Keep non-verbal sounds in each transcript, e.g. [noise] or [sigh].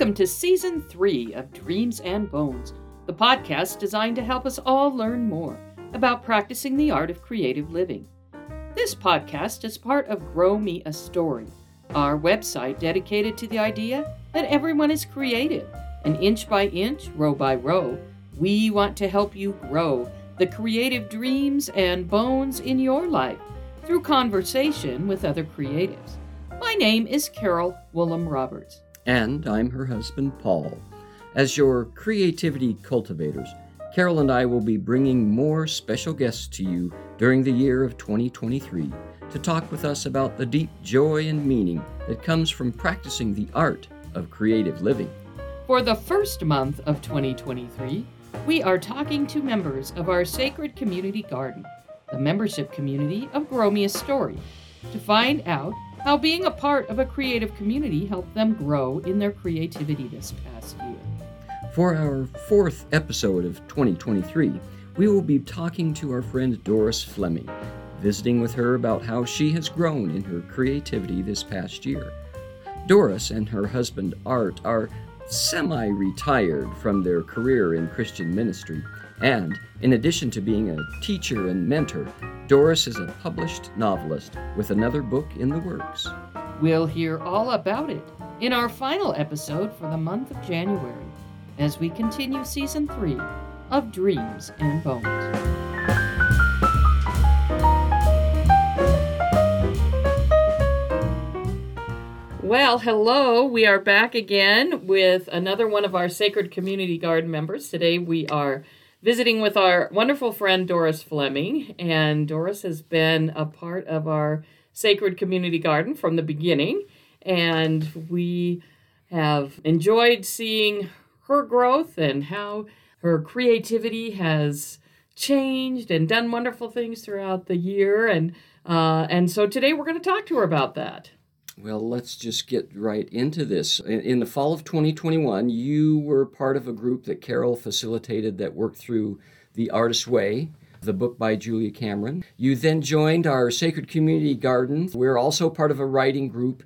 Welcome to Season 3 of Dreams and Bones, the podcast designed to help us all learn more about practicing the art of creative living. This podcast is part of Grow Me a Story, our website dedicated to the idea that everyone is creative, and inch by inch, row by row, we want to help you grow the creative dreams and bones in your life through conversation with other creatives. My name is Carol Woolham Roberts. And I'm her husband, Paul. As your creativity cultivators, Carol and I will be bringing more special guests to you during the year of 2023 to talk with us about the deep joy and meaning that comes from practicing the art of creative living. For the first month of 2023, we are talking to members of our sacred community garden, the membership community of Grow Me a Story, to find out how being a part of a creative community helped them grow in their creativity this past year. For our fourth episode of 2023, we will be talking to our friend Doris Fleming, visiting with her about how she has grown in her creativity this past year. Doris and her husband Art are semi retired from their career in Christian ministry, and in addition to being a teacher and mentor, Doris is a published novelist with another book in the works. We'll hear all about it in our final episode for the month of January as we continue season three of Dreams and Bones. Well, hello. We are back again with another one of our Sacred Community Garden members. Today we are visiting with our wonderful friend Doris Fleming. And Doris has been a part of our Sacred Community Garden from the beginning. And we have enjoyed seeing her growth and how her creativity has changed and done wonderful things throughout the year. And uh, and so today we're going to talk to her about that. Well, let's just get right into this. In the fall of 2021, you were part of a group that Carol facilitated that worked through The Artist's Way, the book by Julia Cameron. You then joined our Sacred Community Garden. We're also part of a writing group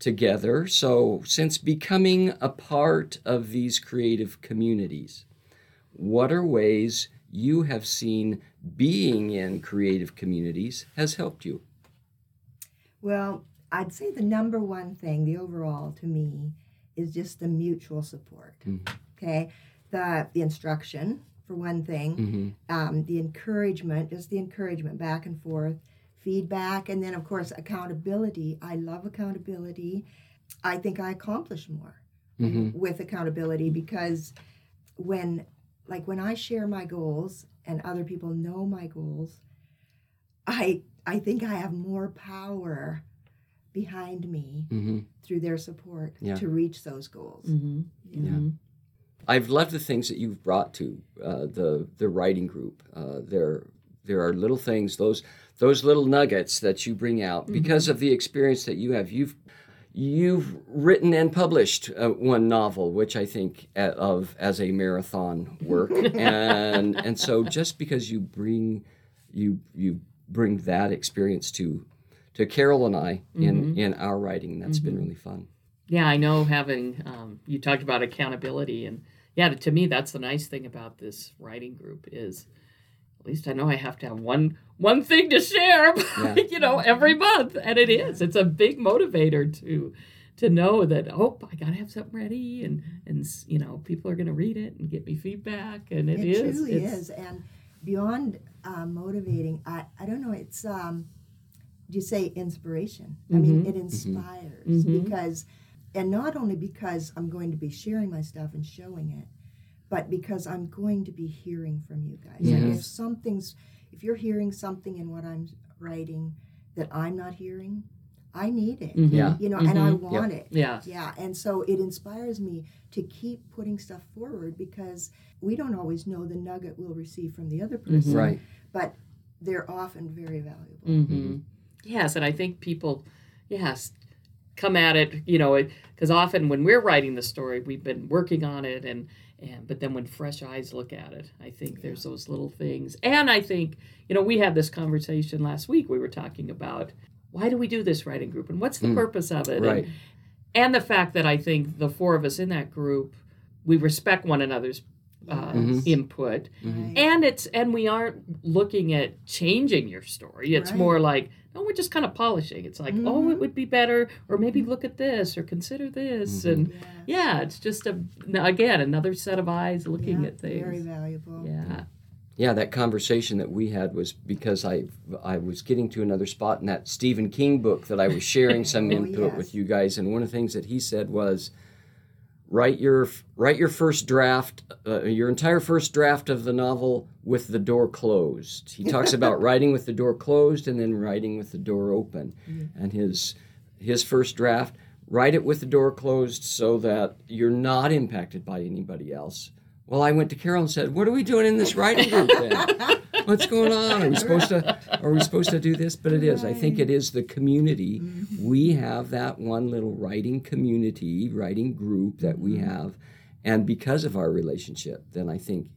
together. So, since becoming a part of these creative communities, what are ways you have seen being in creative communities has helped you? Well, I'd say the number one thing, the overall to me, is just the mutual support. Mm-hmm. Okay, the the instruction for one thing, mm-hmm. um, the encouragement, just the encouragement back and forth, feedback, and then of course accountability. I love accountability. I think I accomplish more mm-hmm. with accountability because when like when I share my goals and other people know my goals, I I think I have more power behind me mm-hmm. through their support yeah. to reach those goals. Mm-hmm. Yeah. I've loved the things that you've brought to uh, the the writing group. Uh, there there are little things those those little nuggets that you bring out mm-hmm. because of the experience that you have. You've you've written and published uh, one novel, which I think uh, of as a marathon work, [laughs] and and so just because you bring you you bring that experience to to Carol and I in mm-hmm. in our writing. That's mm-hmm. been really fun. Yeah, I know having um, you talked about accountability, and yeah, to me that's the nice thing about this writing group is at least I know I have to have one one thing to share, [laughs] yeah. you know, every month, and it is. It's a big motivator to to know that oh I gotta have something ready and and you know people are gonna read it and get me feedback and it, it is truly is and beyond uh, motivating I I don't know it's um you say inspiration? Mm-hmm. I mean, mm-hmm. it mm-hmm. inspires mm-hmm. because, and not only because I'm going to be sharing my stuff and showing it, but because I'm going to be hearing from you guys. Yes. And if something's, if you're hearing something in what I'm writing that I'm not hearing, I need it. Mm-hmm. Yeah. You know, and I mm-hmm. want it. Yeah. Yeah. And so it inspires me to keep putting stuff forward because we don't always know the nugget we'll receive from the other person. Right. But they're often very valuable. Mm-hmm. Yes, and I think people, yes, come at it, you know, because often when we're writing the story, we've been working on it, and and but then when fresh eyes look at it, I think yeah. there's those little things, and I think you know we had this conversation last week. We were talking about why do we do this writing group and what's the mm, purpose of it, right? and the fact that I think the four of us in that group, we respect one another's uh, Mhm. input, Right. and it's and we aren't looking at changing your story. It's Right. more like no, we're just kind of polishing. It's like oh, it Mhm. would be better, or maybe look at this, or consider this, Mhm. and Yes. yeah, it's just a again another set of eyes looking Yeah, at things. Very valuable. Yeah. Yeah, that conversation that we had was because I I was getting to another spot in that Stephen King book that I was sharing some [laughs] Oh, input yes. with you guys, and one of the things that he said was, write your write your first draft, uh, your entire first draft of the novel with the door closed. He talks about [laughs] writing with the door closed and then writing with the door open, and his his first draft. Write it with the door closed so that you're not impacted by anybody else. Well, I went to Carol and said, "What are we doing in this writing group then? [laughs] What's going on? Are we [laughs] supposed to? Are we supposed to do this?" But it is. I think it is the community. We have that one little writing community, writing group that we have, and because of our relationship, then I think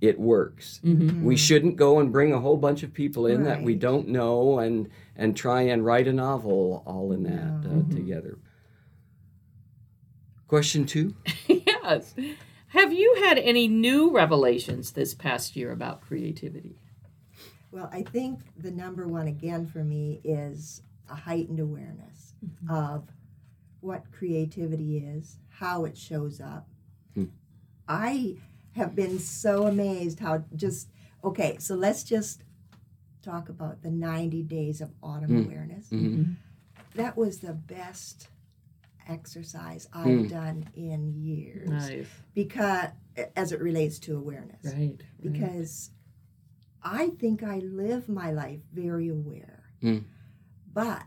it works. Mm-hmm. We shouldn't go and bring a whole bunch of people in that we don't know and and try and write a novel all in that No. uh, together. Question two. [laughs] yes. Have you had any new revelations this past year about creativity? Well, I think the number one again for me is a heightened awareness of what creativity is, how it shows up. Hmm. I have been so amazed how just okay, so let's just talk about the 90 days of autumn Hmm. awareness. Mhm. That was the best exercise I've Hmm. done in years Nice. because as it relates to awareness Right. right. because I think I live my life very aware, Mm. but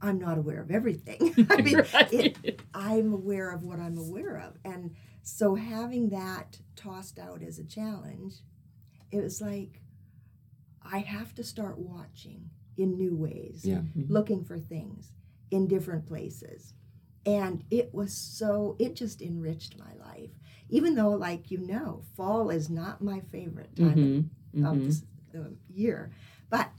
I'm not aware of everything. [laughs] I mean, Right. it, I'm aware of what I'm aware of, and so having that tossed out as a challenge, it was like I have to start watching in new ways, Yeah. looking for things in different places. And it was so, it just enriched my life. Even though, like you know, fall is not my favorite time of Mhm. of Mhm. this, the year, but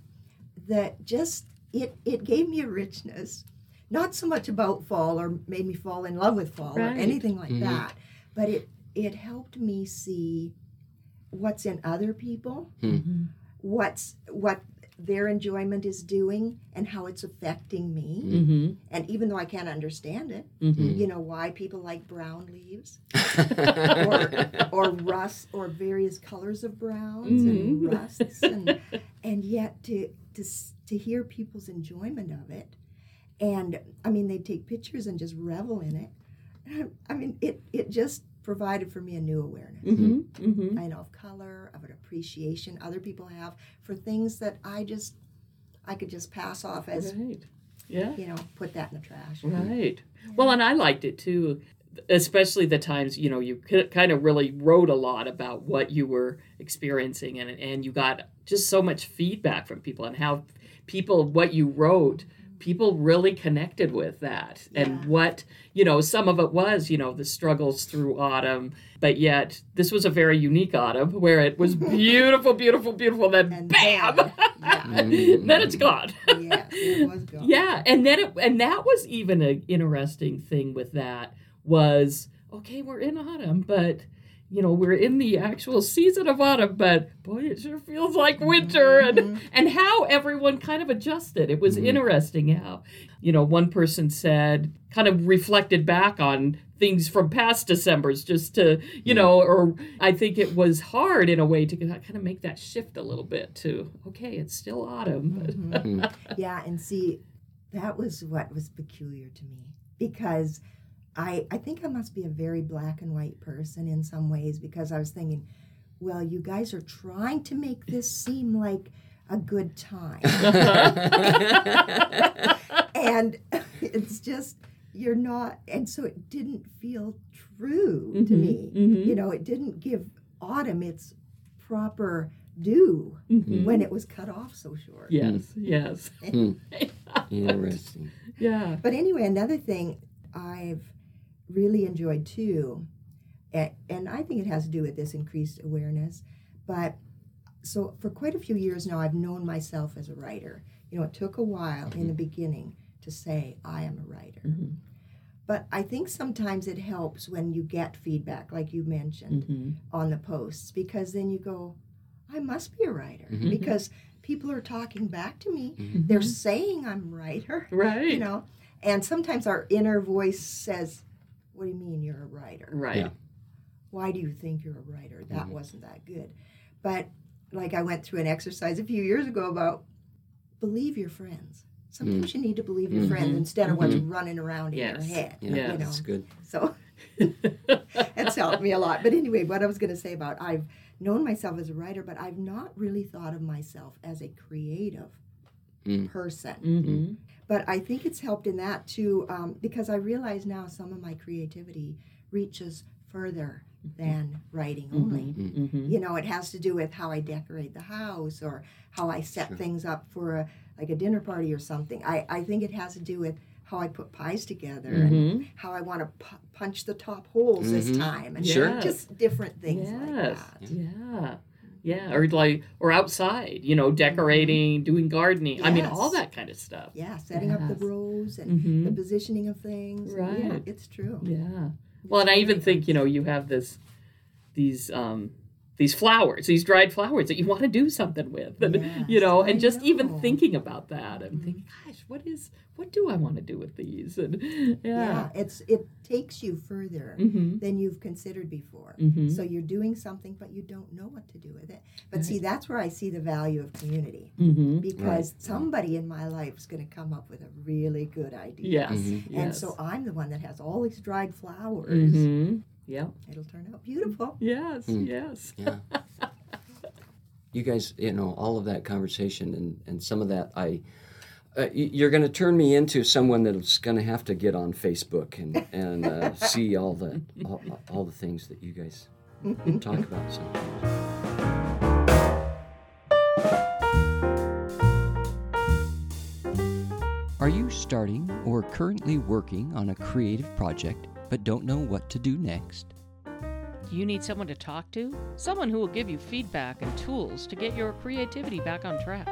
that just it it gave me a richness, not so much about fall or made me fall in love with fall Right. or anything like Mhm. that, but it it helped me see what's in other people, Mhm. what's what their enjoyment is doing and how it's affecting me. Mhm. And even though I can't understand it, Mhm. you know why people like brown leaves Mm-hmm. [laughs] or or rust or various colors of browns and Mhm. rusts and and yet to to to hear people's enjoyment of it and I mean they take pictures and just revel in it I mean it it just provided for me a new awareness Mhm. Mhm. I know of color of an appreciation other people have for things that I just I could just pass off as Right. Yeah. you know put that in the trash Right. Well, and I liked it too, especially the times you know you kind of really wrote a lot about what you were experiencing, and and you got just so much feedback from people and how people what you wrote. People really connected with that, and what you know. Some of it was, you know, the struggles through autumn, but yet this was a very unique autumn where it was [laughs] beautiful, beautiful, beautiful. Then, And bam, then, [laughs] yeah. Then it's gone. yes it was gone [laughs] Yeah, and then it and that was even an interesting thing with that was okay, we're in autumn, but you know we're in the actual season of autumn, but boy, it sure feels like winter, and Mhm. and how everyone kind of adjusted. It was Mhm. interesting how you know one person said kind of reflected back on things from past December's just to you know, or I think it was hard in a way to kind of make that shift a little bit to okay, it's still autumn. but- Mhm. [laughs] yeah, and see, that was what was peculiar to me because I I think I must be a very black and white person in some ways because I was thinking, well, you guys are trying to make this seem like a good time, [laughs] [laughs] and [laughs] it's just you're not, and so it didn't feel true to Mhm, me. mhm. You know, it didn't give autumn its proper due Mhm. when it was cut off so short. Yes, yes. Hmm. Interesting. yeah. But anyway, another thing I've really enjoyed too, and, and I think it has to do with this increased awareness, but so for quite a few years now, I've known myself as a writer. You know, it took a while in the beginning to say I am a writer. Mhm. But I think sometimes it helps when you get feedback, like you mentioned Mm-hmm. on the posts, because then you go, I must be a writer Mhm. because people are talking back to me. Mhm. They're saying I'm a writer, Right. you know. And sometimes our inner voice says, What do you mean you're a writer? Right. Yeah. Why do you think you're a writer? That Mhm. wasn't that good. But like I went through an exercise a few years ago about believe your friends. Sometimes you need to believe your friends Mhm. instead of what's Mhm. running around in Yes. your head. Yeah, You know. that's good. So [laughs] it's helped me a lot. But anyway, what I was going to say about I've known myself as a writer, but I've not really thought of myself as a creative Mm. person. mm-hmm. But I think it's helped in that too, um, because I realize now some of my creativity reaches further than writing only. Mm-hmm. You know, it has to do with how I decorate the house or how I set Sure. things up for a like a dinner party or something. I, I think it has to do with how I put pies together and Mm-hmm. how I want to pu- punch the top holes this Mhm. time, and Sure. just different things yes. like that. Yeah. Yeah. Or like or outside, you know, decorating, doing gardening. I mean all that kind of stuff. Yeah, setting up the rows and Mm-hmm. the positioning of things. and Yeah, Right. it's true. Yeah. Well, and I even think you know you have this, these um, these flowers, these dried flowers that you want to do something with, and you Yes, know, I and just even thinking about that and thinking, gosh, what is what do I want to do with these? And Yeah. yeah. it's it takes you further Mm-hmm. than you've considered before. Mm-hmm. So you're doing something, but you don't know what to do with it. But see, that's where I see the value of community mm-hmm. because somebody in my life is going to come up with a really good idea. Yes. Mhm. And yes. so I'm the one that has all these dried flowers. Yeah. It'll turn out beautiful. Yes. Mm. Yes. Yeah. you guys, you know, all of that conversation and, and some of that, I, uh, you're going to turn me into someone that's going to have to get on Facebook and, and uh, [laughs] see all the all, all the things that you guys talk about sometimes. Are you starting or currently working on a creative project but don't know what to do next? You need someone to talk to? Someone who will give you feedback and tools to get your creativity back on track.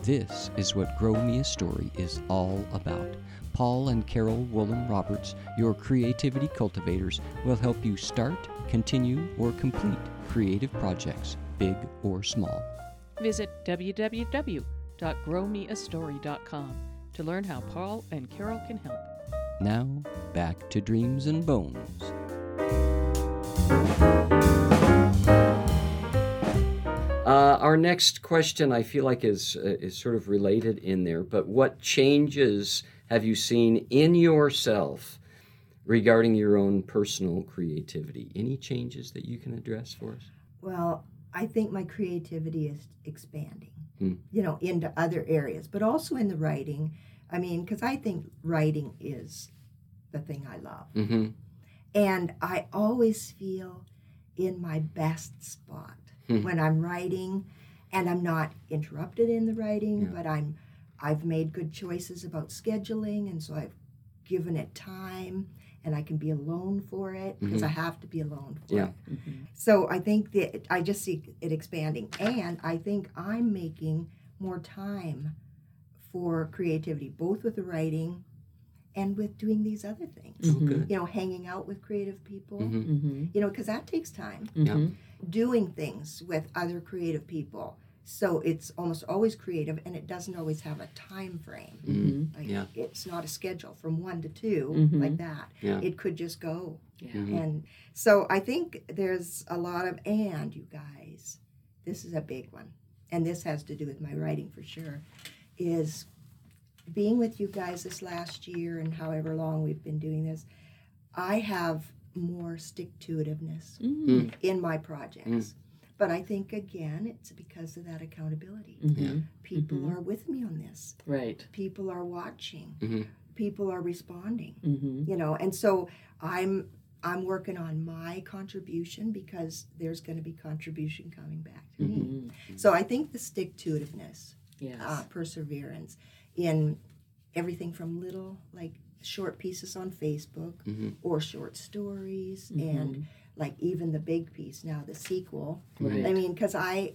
This is what Grow Me a Story is all about. Paul and Carol Woolham Roberts, your creativity cultivators, will help you start, continue, or complete creative projects, big or small. Visit www.growmeastory.com to learn how Paul and Carol can help. Now, back to Dreams and Bones. Uh, our next question, I feel like, is uh, is sort of related in there. But what changes have you seen in yourself regarding your own personal creativity? Any changes that you can address for us? Well, I think my creativity is expanding, Hmm. you know, into other areas, but also in the writing. I mean, because I think writing is the thing I love. Mm-hmm. And I always feel in my best spot Hmm. when I'm writing and I'm not interrupted in the writing, Yeah. but I'm I've made good choices about scheduling and so I've given it time and I can be alone for it because Mhm. I have to be alone for Yeah. it. Mm-hmm. So I think that I just see it expanding and I think I'm making more time for creativity both with the writing and with doing these other things. Mhm. You know, hanging out with creative people Mhm. Mm-hmm. you know, because that takes time. Mm-hmm. Doing things with other creative people. So it's almost always creative and it doesn't always have a time frame. Mhm. Like Yeah. it's not a schedule from one to 2 Mhm. like that. Yeah. It could just go. Yeah. And so I think there's a lot of and you guys, this is a big one. And this has to do with my writing for sure, is being with you guys this last year and however long we've been doing this, I have more stick to itiveness Mm-hmm. in my projects. But I think again, it's because of that accountability. Mm-hmm. People Mhm. are with me on this. Right. People are watching. Mhm. People are responding. Mm-hmm. You know, and so I'm I'm working on my contribution because there's going to be contribution coming back to me. Mm-hmm. So I think the stick to itiveness, Yes. uh, perseverance in everything from little like short pieces on Facebook Mhm. or short stories Mhm. and like even the big piece now the sequel Right. i mean because i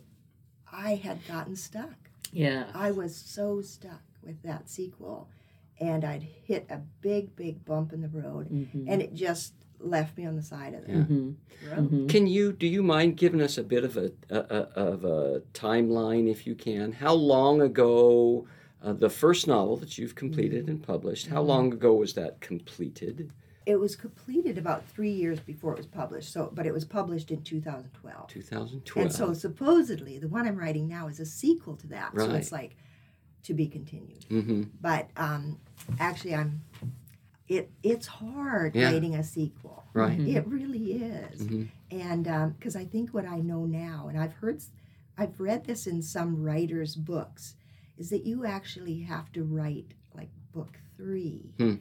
i had gotten stuck yeah. i was so stuck with that sequel and I'd hit a big, big bump in the road, Mhm. and it just left me on the side of the Yeah. Mhm. road. Mhm. Can you do you mind giving us a bit of a, a, a of a timeline if you can? How long ago uh, the first novel that you've completed and published? How long ago was that completed? It was completed about three years before it was published. So, but it was published in 2012. 2012. And so supposedly the one I'm writing now is a sequel to that. Right. So it's like to be continued. hmm But um, actually, I'm. It it's hard Yeah. writing a sequel. Right. It really is. Mhm. And because I think what I know now, and I've heard, I've read this in some writers' books, is that you actually have to write like book three, Hmm.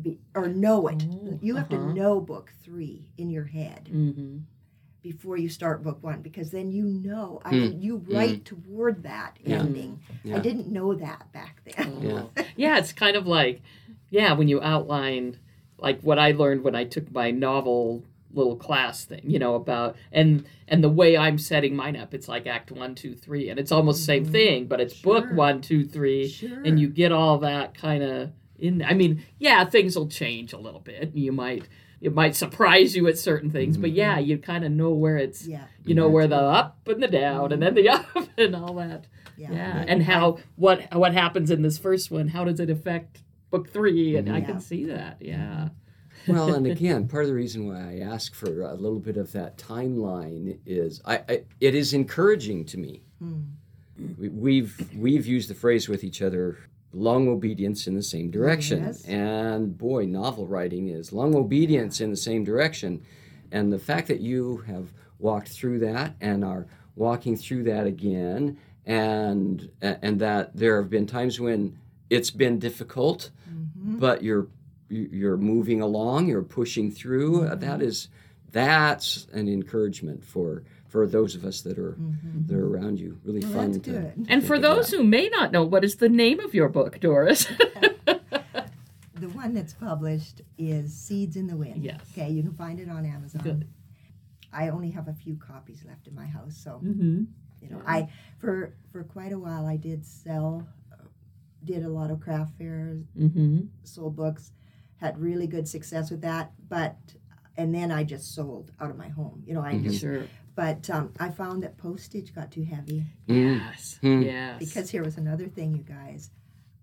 be, or know it. Oh, you have uh-huh. to know book three in your head Mhm. before you start book one, because then you know. I Hmm. mean, you write toward that Yeah. ending. Yeah. I didn't know that back then. Yeah. Oh. yeah, it's kind of like, yeah, when you outline, like what I learned when I took my novel little class thing, you know, about and and the way I'm setting mine up, it's like Act One, Two, Three, and it's almost the same Mhm. thing, but it's book one, two, three, Sure. and you get all that kind of in. I mean, yeah, things will change a little bit. You might it might surprise you at certain things, but yeah, you kind of know where it's. Yeah. You know where the up and the down, and then the up [laughs] and all that. Yeah. Yeah, and how what what happens in this first one? How does it affect book three? And I can see that. Yeah. well, and [laughs] again, part of the reason why I ask for a little bit of that timeline is I, I it is encouraging to me. Hmm. We, we've we've used the phrase with each other long obedience in the same direction Yes. and boy novel writing is long obedience in the same direction and the fact that you have walked through that and are walking through that again and and that there have been times when it's been difficult Mhm. but you're you're moving along you're pushing through Mm-hmm. that is that's an encouragement for for those of us that are that are around you really Mm-hmm. Well, fun that's to. And for those that. who may not know, what is the name of your book, Doris? [laughs] The one that's published is Seeds in the Wind. Yes. Okay, you can find it on Amazon. Good. I only have a few copies left in my house, so mm-hmm. you know, I for for quite a while I did sell, uh, did a lot of craft fairs, Mm-hmm. sold books, had really good success with that. But and then I just sold out of my home. You know, I Mhm. just. Sure. But um, I found that postage got too heavy Mm. Yes. Hmm. Yes. because here was another thing, you guys.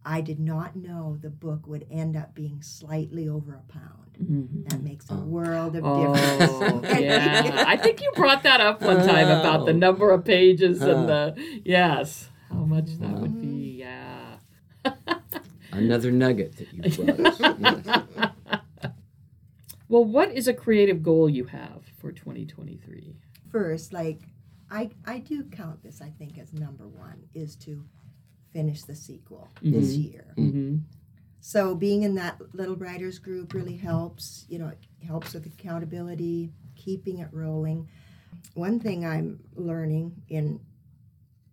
I did not know the book would end up being slightly over a pound. Mhm. That makes a Oh. world of Oh, difference. yeah. [laughs] I think you brought that up one time about the Oh. number of pages Huh. and the yes, how much that would be. Yeah. another nugget that you [laughs] brought us. Yes. [laughs] Well, what is a creative goal you have for 2023? First, like I I do count this, I think, as number one, is to finish the sequel this Mhm. year. Mm-hmm. So being in that little writers group really helps. You know, it helps with accountability, keeping it rolling. One thing I'm learning in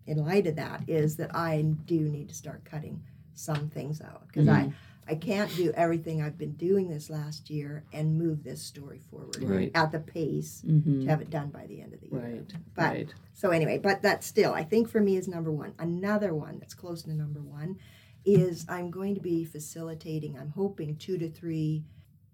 in light of that is that I do need to start cutting some things out because I I can't do everything I've been doing this last year and move this story forward Right. at the pace Mm-hmm. to have it done by the end of the year. Right. But right. so anyway, but that still, I think for me is number one. Another one that's close to number one is I'm going to be facilitating. I'm hoping two to three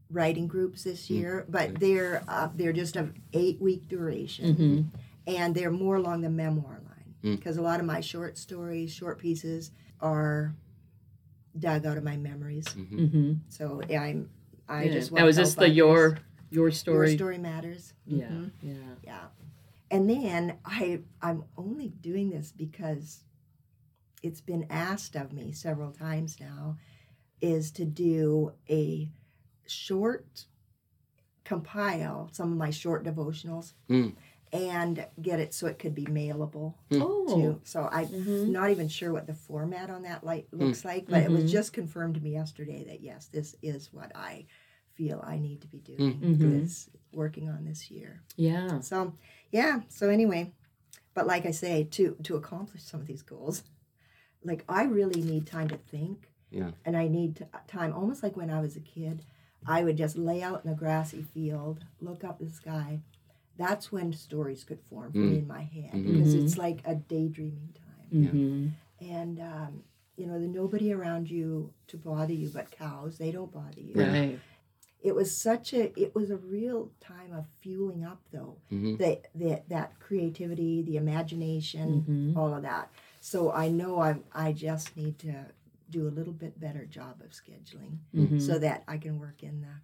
writing groups this year, but they're uh, they're just of eight week duration, Mm-hmm. and they're more along the memoir line Mm. because a lot of my short stories, short pieces are dug out of my memories. Mm-hmm. So I'm I yeah. just now want is to this the your others. your story? Your story matters. Yeah. Mhm. Yeah. Yeah. And then I I'm only doing this because it's been asked of me several times now is to do a short compile some of my short devotionals Mm. And get it so it could be mailable Oh. too. So I'm Mhm. not even sure what the format on that light looks like, but it Mhm. was just confirmed to me yesterday that yes, this is what I feel I need to be doing Mhm. this working on this year. Yeah. So yeah. So anyway, but like I say, to to accomplish some of these goals, like I really need time to think. Yeah. And I need to, time almost like when I was a kid, I would just lay out in a grassy field, look up the sky. That's when stories could form for me in my head because Mhm. it's like a daydreaming time. Mm-hmm. And um, you know, the nobody around you to bother you but cows. They don't bother you. Right. It was such a it was a real time of fueling up though. Mhm. That that that creativity, the imagination, Mhm. all of that. So I know I I just need to do a little bit better job of scheduling Mhm. so that I can work in the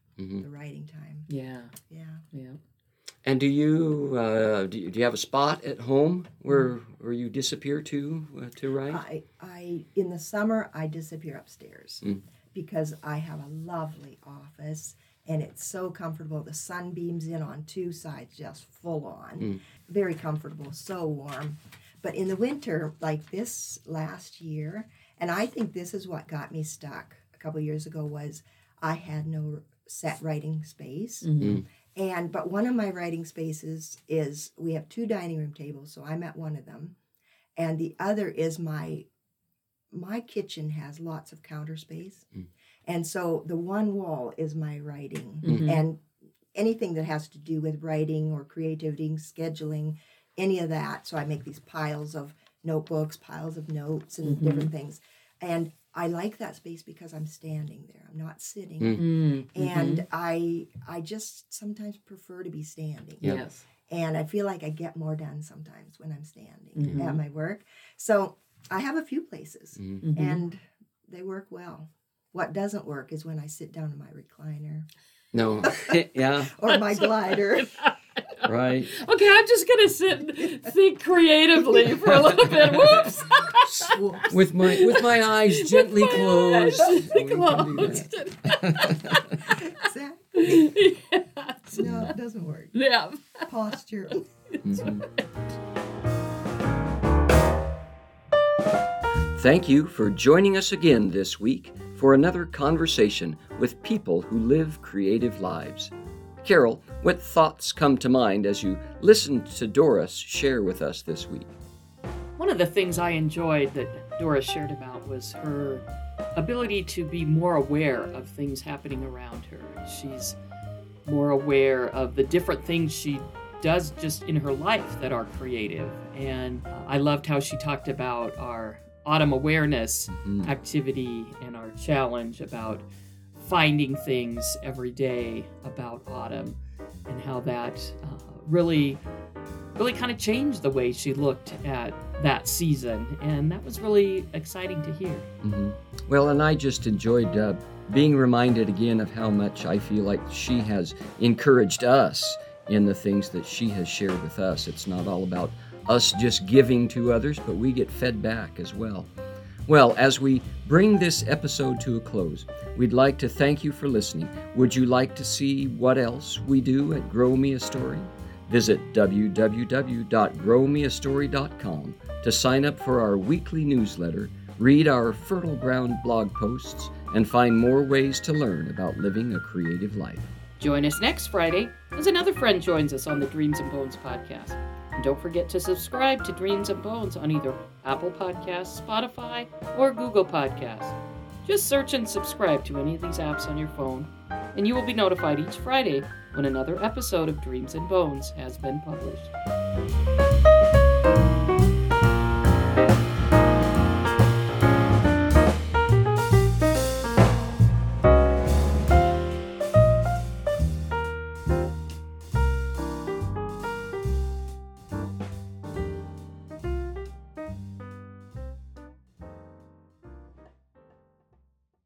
the writing time. Yeah. Yeah. Yeah. And do you, uh, do you do you have a spot at home where where you disappear to uh, to write? I, I in the summer I disappear upstairs Mm. because I have a lovely office and it's so comfortable. The sun beams in on two sides, just full on, Mm. very comfortable, so warm. But in the winter, like this last year, and I think this is what got me stuck a couple years ago was I had no set writing space. Mhm. And but one of my writing spaces is we have two dining room tables, so I'm at one of them, and the other is my my kitchen has lots of counter space, Mm. and so the one wall is my writing Mhm. and anything that has to do with writing or creativity, scheduling, any of that. So I make these piles of notebooks, piles of notes, and Mhm. different things, and I like that space because I'm standing there. I'm not sitting Mm. Mm. and Mhm. I I just sometimes prefer to be standing. Yeah. yes. And I feel like I get more done sometimes when I'm standing Mhm. at my work. So I have a few places Mhm. Mhm. and they work well. What doesn't work is when I sit down in my recliner No, [laughs] [laughs] yeah, or my glider. [laughs] right. [laughs] Okay, I'm just gonna sit and think creatively for a little bit. Whoops. Whoops. With my with my eyes gently my closed. eyes We can do closed. Exactly. Yes. [laughs] No, it doesn't work. Yeah. Posture. Mhm. Thank you for joining us again this week for another conversation with people who live creative lives. Carol, what thoughts come to mind as you listen to Doris share with us this week? One of the things I enjoyed that Doris shared about was her ability to be more aware of things happening around her. She's more aware of the different things she does just in her life that are creative. And I loved how she talked about our autumn awareness Mhm. activity and our challenge about finding things every day about autumn and how that uh, really really kind of changed the way she looked at that season and that was really exciting to hear Mhm. Well, and I just enjoyed uh, being reminded again of how much I feel like she has encouraged us in the things that she has shared with us. It's not all about us just giving to others, but we get fed back as well. Well, as we bring this episode to a close, we'd like to thank you for listening. Would you like to see what else we do at Grow Me a Story? Visit www.growmeastory.com to sign up for our weekly newsletter, read our Fertile Ground blog posts, and find more ways to learn about living a creative life. join us next friday as another friend joins us on the dreams and bones podcast and don't forget to subscribe to dreams and bones on either apple podcasts spotify or google podcasts. Just search and subscribe to any of these apps on your phone and you will be notified each friday when another episode of dreams and bones has been published